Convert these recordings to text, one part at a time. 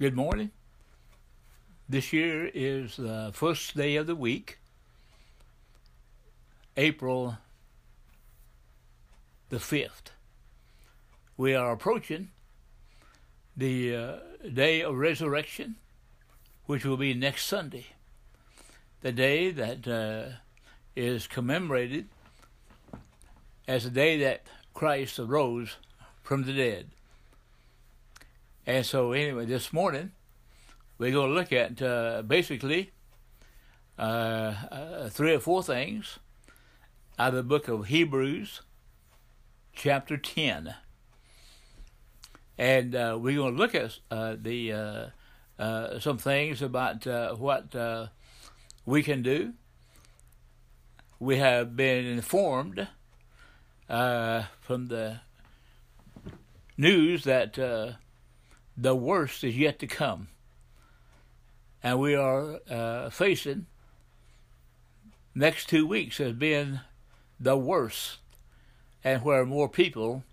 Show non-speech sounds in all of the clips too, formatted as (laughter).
Good morning. This year is the first day of the week, April the 5th. We are approaching the uh, day of resurrection, which will be next Sunday, the day that uh, is commemorated as the day that Christ arose from the dead. And so, anyway, this morning we're going to look at uh, basically uh, uh, three or four things out of the book of Hebrews, chapter 10. And uh, we're going to look at uh, the uh, some things about what we can do. We have been informed from the news that the worst is yet to come. And we are uh, facing next two weeks as being the worst and where more people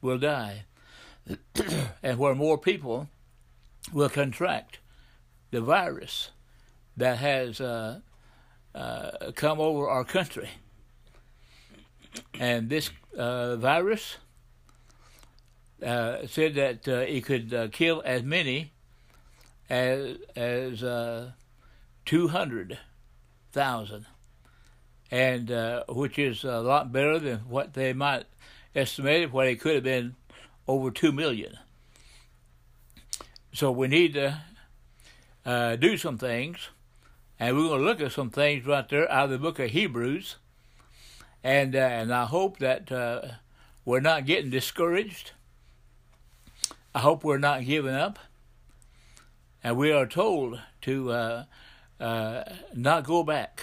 will die (clears throat) and where more people will contract the virus that has uh, uh, come over our country. And this uh, virus uh, said that uh, could uh, kill as many as as uh, two hundred thousand, and uh, which is a lot better than what they might estimate. What it could have been over two million. So we need to do some things, and we're going to look at some things right there out of the book of Hebrews, and and I hope that we're not getting discouraged I hope we're not giving up. And we are told to uh, uh, not go back.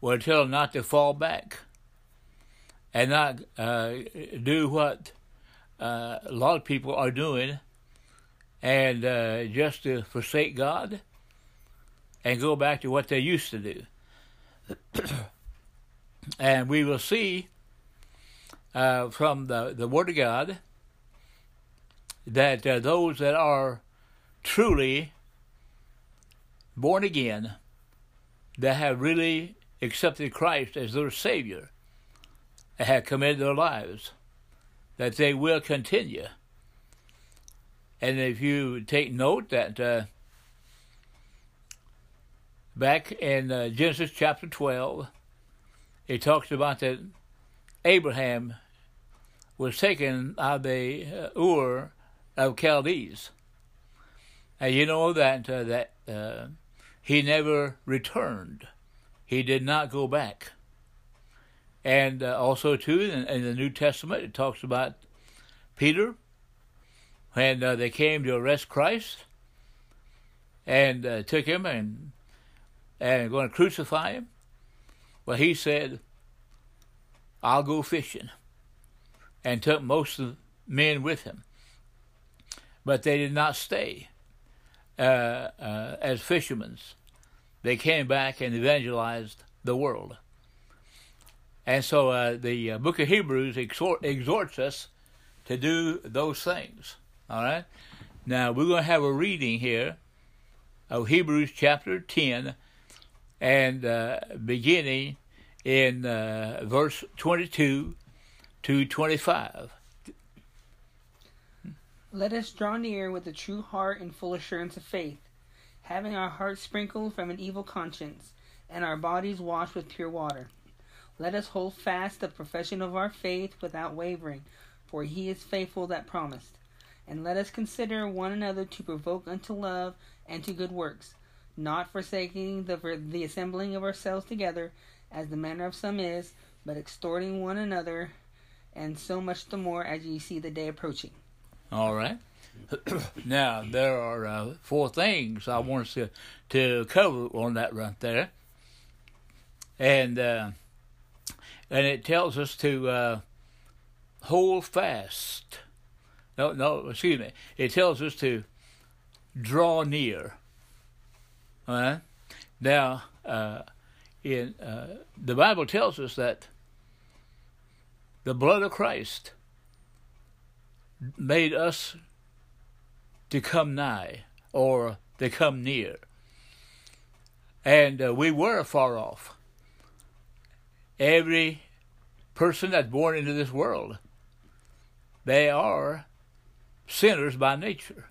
We're told not to fall back and not uh, do what uh, a lot of people are doing and uh, just to forsake God and go back to what they used to do. (clears throat) and we will see uh, from the, the Word of God that uh, those that are truly born again, that have really accepted Christ as their Savior, and have committed their lives, that they will continue. And if you take note that uh, back in uh, Genesis chapter 12, it talks about that Abraham was taken out of the uh, Ur of Chaldees. And you know that uh, that uh, he never returned. He did not go back. And uh, also too in, in, the New Testament it talks about Peter when uh, they came to arrest Christ and uh, took him and and going to crucify him. Well, he said, "I'll go fishing," and took most of the men with him but they did not stay uh, uh, as fishermen. They came back and evangelized the world. And so uh, the uh, book of Hebrews exhort, exhorts us to do those things. All right? Now, we're going to have a reading here of Hebrews chapter 10 and uh, beginning in uh, verse 22 to 25. Let us draw near with a true heart and full assurance of faith, having our hearts sprinkled from an evil conscience, and our bodies washed with pure water. Let us hold fast the profession of our faith without wavering, for he is faithful that promised. And let us consider one another to provoke unto love and to good works, not forsaking the, the assembling of ourselves together, as the manner of some is, but exhorting one another, and so much the more as ye see the day approaching. All right. (clears throat) now there are uh, four things I want to to cover on that right there, and uh, and it tells us to uh, hold fast. No, no, excuse me. It tells us to draw near. All right. Now, uh, in uh, the Bible tells us that the blood of Christ made us to come nigh or to come near. And uh, we were far off. Every person that's born into this world, they are sinners by nature.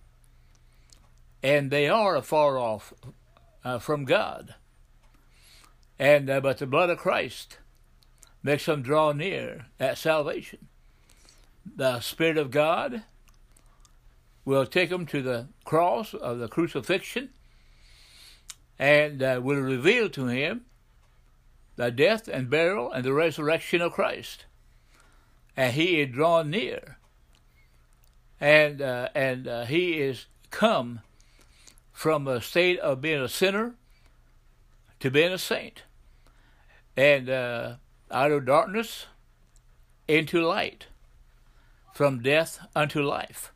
And they are far off uh, from God. And uh, but the blood of Christ makes them draw near at salvation. The Spirit of God will take them to the cross of the crucifixion and uh, will reveal to him the death and burial and the resurrection of Christ. And he is drawn near. And, uh, and uh, he is come from a state of being a sinner to being a saint. And uh, out of darkness into light, from death unto life.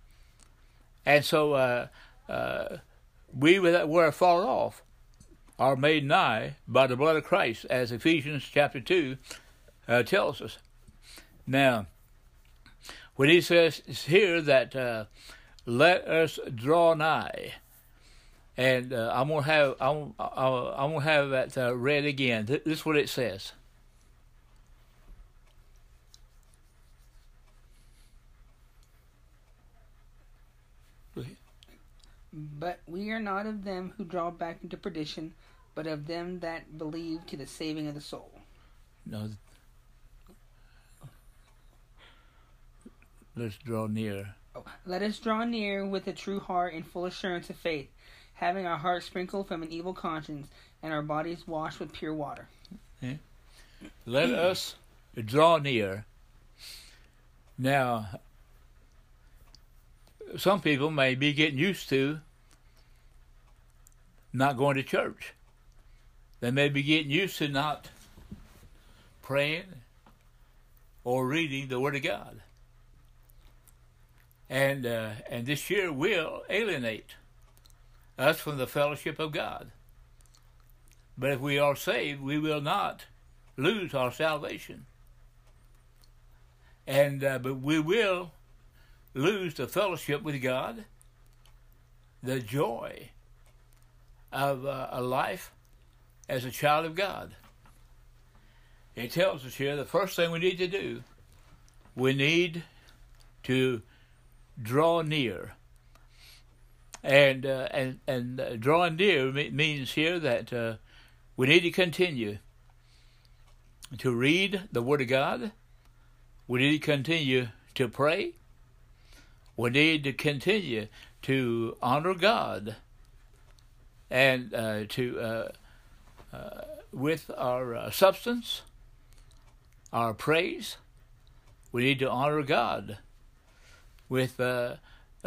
And so uh, uh, we that were far off are made nigh by the blood of Christ, as Ephesians chapter 2 uh, tells us. Now, when he says here that uh, let us draw nigh, and uh, I'm gonna have I'm I'm gonna have that uh, read again. This is what it says. But we are not of them who draw back into perdition, but of them that believe to the saving of the soul. No. Let's draw near. Oh, let us draw near with a true heart and full assurance of faith, having our hearts sprinkled from an evil conscience and our bodies washed with pure water. Okay. Let us draw near. Now, some people may be getting used to not going to church. They may be getting used to not praying or reading the Word of God. And uh, and this year will alienate us from the fellowship of God. But if we are saved, we will not lose our salvation. And uh, but we will lose the fellowship with God, the joy of uh, a life as a child of God. It tells us here the first thing we need to do, we need to draw near. And uh, and and uh, drawing near means here that uh, we need to continue to read the Word of God. We need to continue to pray. We need to continue to honor God and uh, to uh, uh, with our uh, substance, our praise, we need to honor God with the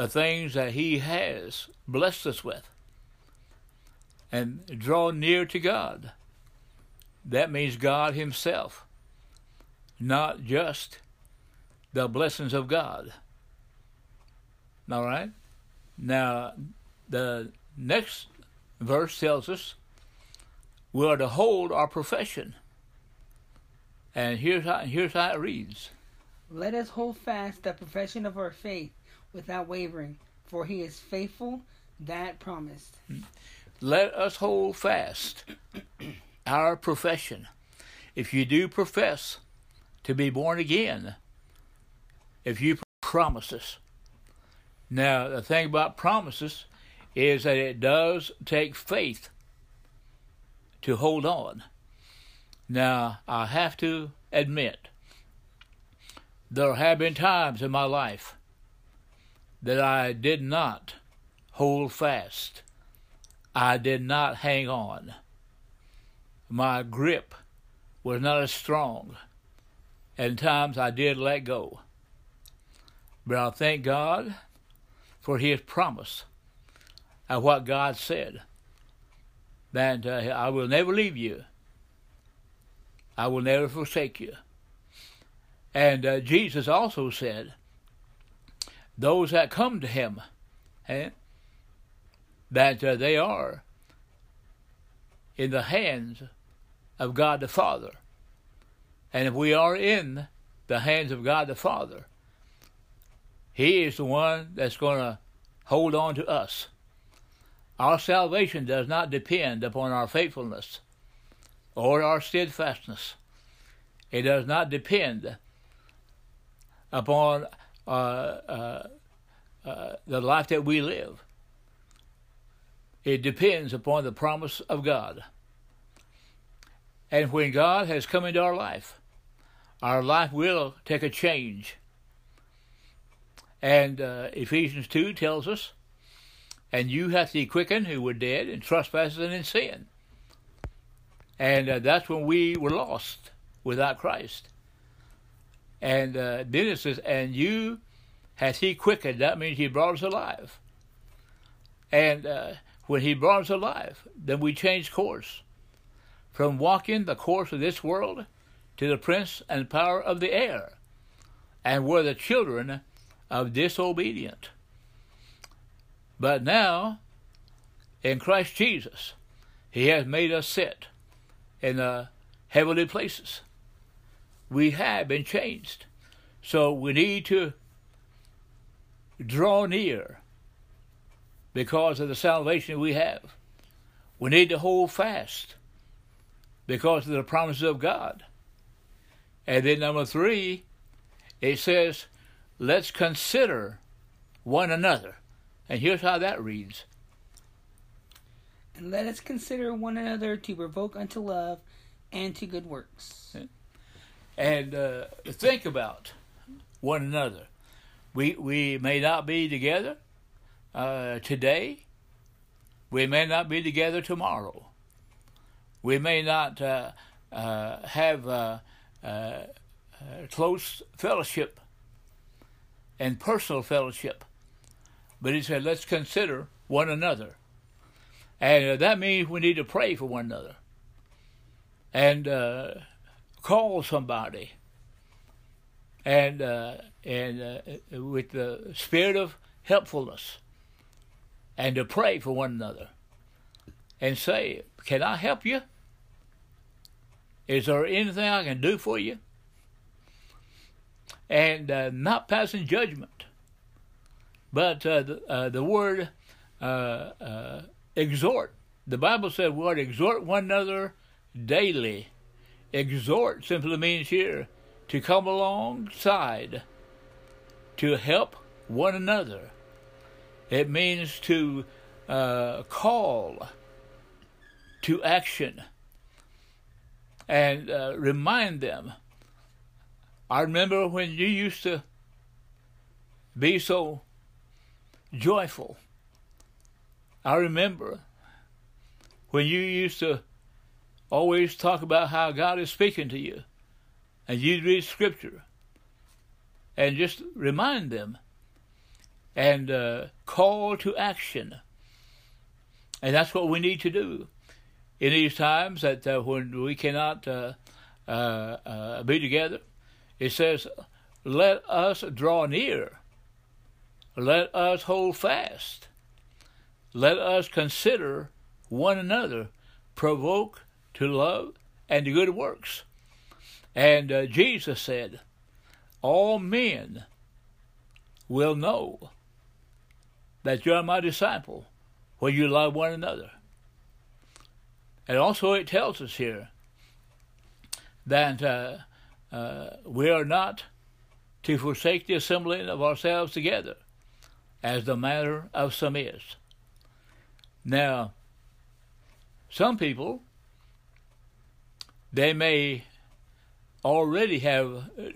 things that He has blessed us with, and draw near to God. That means God Himself, not just the blessings of God. All right. Now, the next verse tells us we are to hold our profession. And here's how, here's how it reads Let us hold fast the profession of our faith without wavering, for he is faithful that promised. Let us hold fast (clears throat) our profession. If you do profess to be born again, if you promise us. Now, the thing about promises is that it does take faith to hold on. Now, I have to admit, there have been times in my life that I did not hold fast. I did not hang on. My grip was not as strong. And times I did let go. But I thank God for His promise and what God said that uh, I will never leave you, I will never forsake you. And uh, Jesus also said, those that come to Him, eh, that uh, they are in the hands of God the Father. And if we are in the hands of God the Father, He is the one that's going to hold on to us. Our salvation does not depend upon our faithfulness or our steadfastness. It does not depend upon uh, uh, uh, the life that we live. It depends upon the promise of God. And when God has come into our life, our life will take a change. And uh, Ephesians 2 tells us, and you hath he quickened who were dead in trespasses and in sin. And uh, that's when we were lost without Christ. And uh, then it says, and you hath he quickened. That means he brought us alive. And uh, when he brought us alive, then we changed course from walking the course of this world to the prince and power of the air, and were the children of disobedient. But now, in Christ Jesus, He has made us sit in the heavenly places. We have been changed. So we need to draw near because of the salvation we have. We need to hold fast because of the promises of God. And then number three, it says, let's consider one another. And here's how that reads. And let us consider one another to provoke unto love and to good works. And uh, think about one another. We we may not be together uh, today. We may not be together tomorrow. We may not uh, uh have uh, uh, close fellowship and personal fellowship. But he said, let's consider one another. And uh, that means we need to pray for one another and uh, call somebody. And, uh, and uh, with the spirit of helpfulness and to pray for one another and say, Can I help you? Is there anything I can do for you? And uh, not passing judgment, but uh, the, uh, the word uh, uh, exhort. The Bible said, "We ought to exhort one another daily." Exhort simply means here to come alongside, to help one another. It means to uh, call to action and uh, remind them. I remember when you used to be so joyful. I remember when you used to always talk about how God is speaking to you, and you'd read Scripture, and just remind them, and uh, call to action. And that's what we need to do in these times that uh, when we cannot uh, uh, uh, be together, it says, "Let us draw near. Let us hold fast. Let us consider one another, provoke to love and to good works." And uh, Jesus said, "All men will know that you are my disciple when you love one another." And also, it tells us here that uh, uh, we are not to forsake the assembling of ourselves together, as the matter of some is. Now, some people, they may already have uh,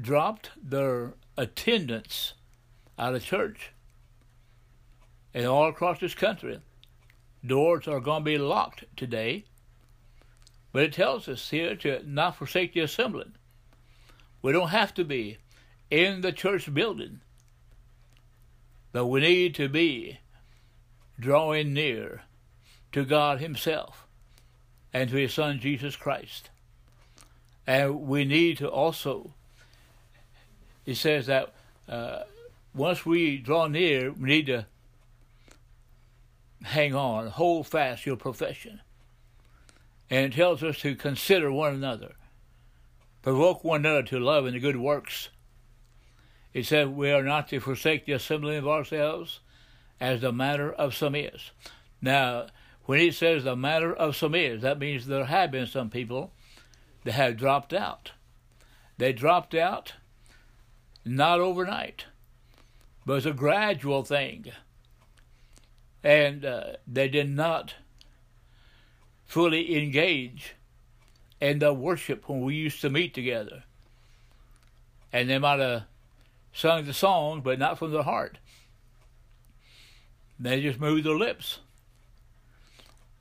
dropped their attendance out of church and all across this country doors are going to be locked today. But it tells us here to not forsake the assembling. We don't have to be in the church building, but we need to be drawing near to God Himself and to His Son Jesus Christ. And we need to also, it says that uh, once we draw near, we need to hang on, hold fast your profession. And it tells us to consider one another, provoke one another to love and the good works. It said we are not to forsake the assembling of ourselves as the matter of some is. Now, when he says the matter of some is, that means there have been some people that have dropped out. They dropped out not overnight, but it's a gradual thing. And uh, they did not fully engage in the worship when we used to meet together. And they might have sung the song, but not from their heart. They just moved their lips.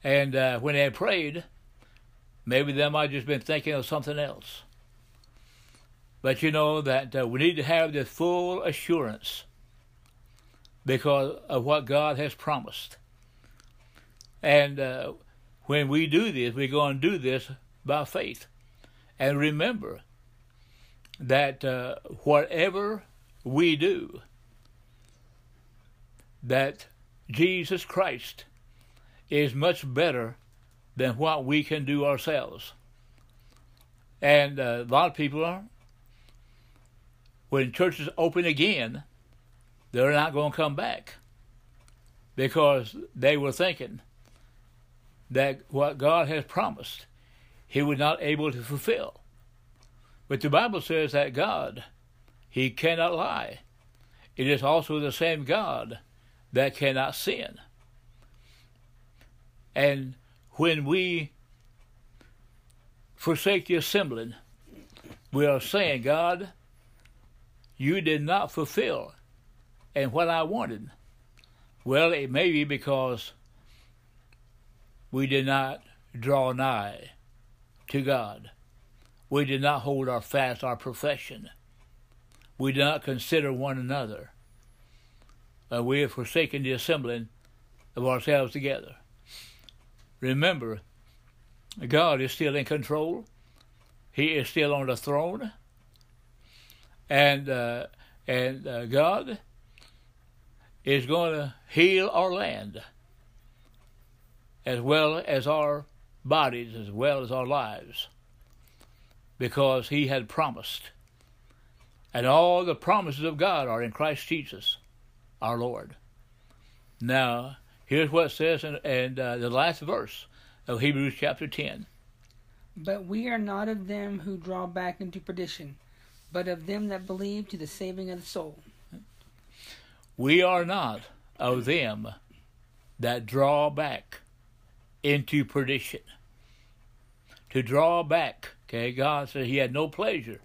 And uh, when they prayed, maybe they might have just been thinking of something else. But you know that uh, we need to have this full assurance because of what God has promised. And uh, when we do this, we're going to do this by faith. And remember that uh, whatever we do, that Jesus Christ is much better than what we can do ourselves. And uh, a lot of people are, when churches open again, they're not going to come back because they were thinking that what God has promised, He was not able to fulfill. But the Bible says that God, He cannot lie. It is also the same God that cannot sin. And when we forsake the assembling, we are saying, God, you did not fulfill and what I wanted. Well, it may be because we did not draw nigh to God. We did not hold our fast our profession. We do not consider one another. Uh, we have forsaken the assembling of ourselves together. Remember, God is still in control. He is still on the throne, and uh, and uh, God is going to heal our land as well as our bodies, as well as our lives, because He had promised. And all the promises of God are in Christ Jesus, our Lord. Now, here's what it says in, in uh, the last verse of Hebrews chapter 10. But we are not of them who draw back into perdition, but of them that believe to the saving of the soul. We are not of them that draw back into perdition. To draw back, okay, God said He had no pleasure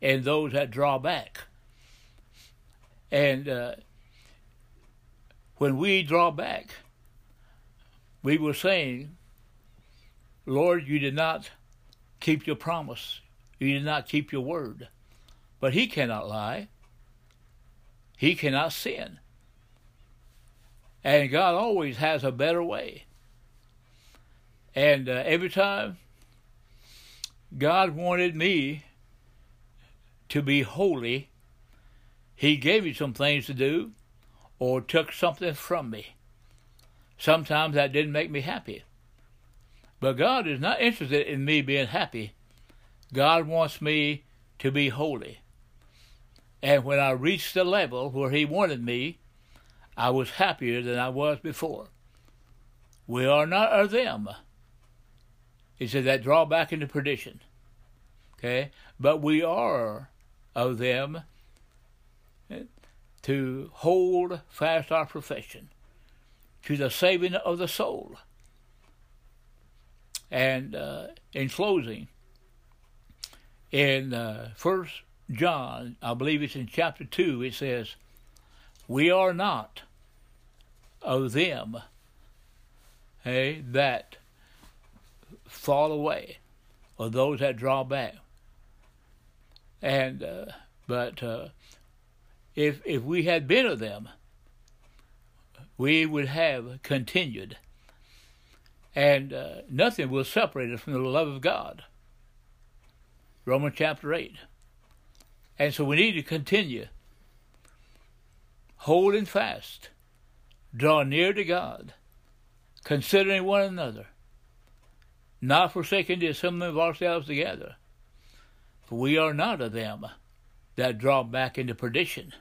in those that draw back. And uh, when we draw back, we were saying, Lord, you did not keep your promise. You did not keep your word. But he cannot lie. He cannot sin. And God always has a better way. And uh, every time God wanted me to be holy, He gave me some things to do or took something from me. Sometimes that didn't make me happy. But God is not interested in me being happy. God wants me to be holy. And when I reached the level where He wanted me, I was happier than I was before. We are not of them. He said that draw back into perdition. Okay? But we are of them to hold fast our profession to the saving of the soul. And uh, in closing, in uh, First John, I believe it's in chapter 2, it says, We are not of them hey, that fall away, or those that draw back. And uh, but uh, if if we had been of them, we would have continued, and uh, nothing will separate us from the love of God. Romans chapter eight. And so we need to continue holding fast, draw near to God, considering one another, not forsaking the assembling of ourselves together. For we are not of them that draw back into perdition.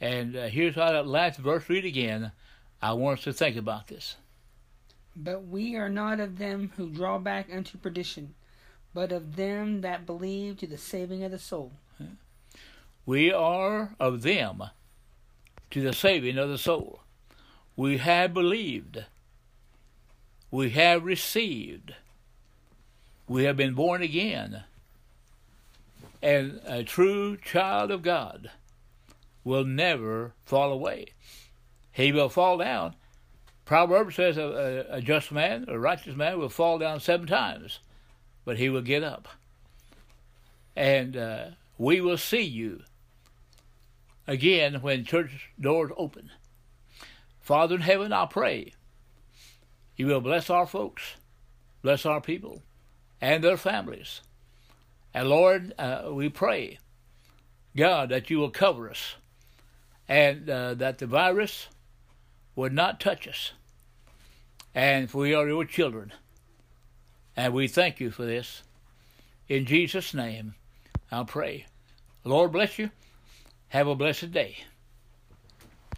And uh, here's how that last verse read again. I want us to think about this. But we are not of them who draw back unto perdition, but of them that believe to the saving of the soul. We are of them to the saving of the soul. We have believed. We have received. We have been born again. And a true child of God will never fall away. He will fall down. Proverbs says a, a, a just man, a righteous man, will fall down seven times, but he will get up. And uh, we will see you again when church doors open. Father in heaven, I pray you will bless our folks, bless our people, and their families. And Lord, uh, we pray, God, that you will cover us and uh, that the virus would not touch us. And we are your children. And we thank you for this. In Jesus' name, I pray. Lord bless you. Have a blessed day.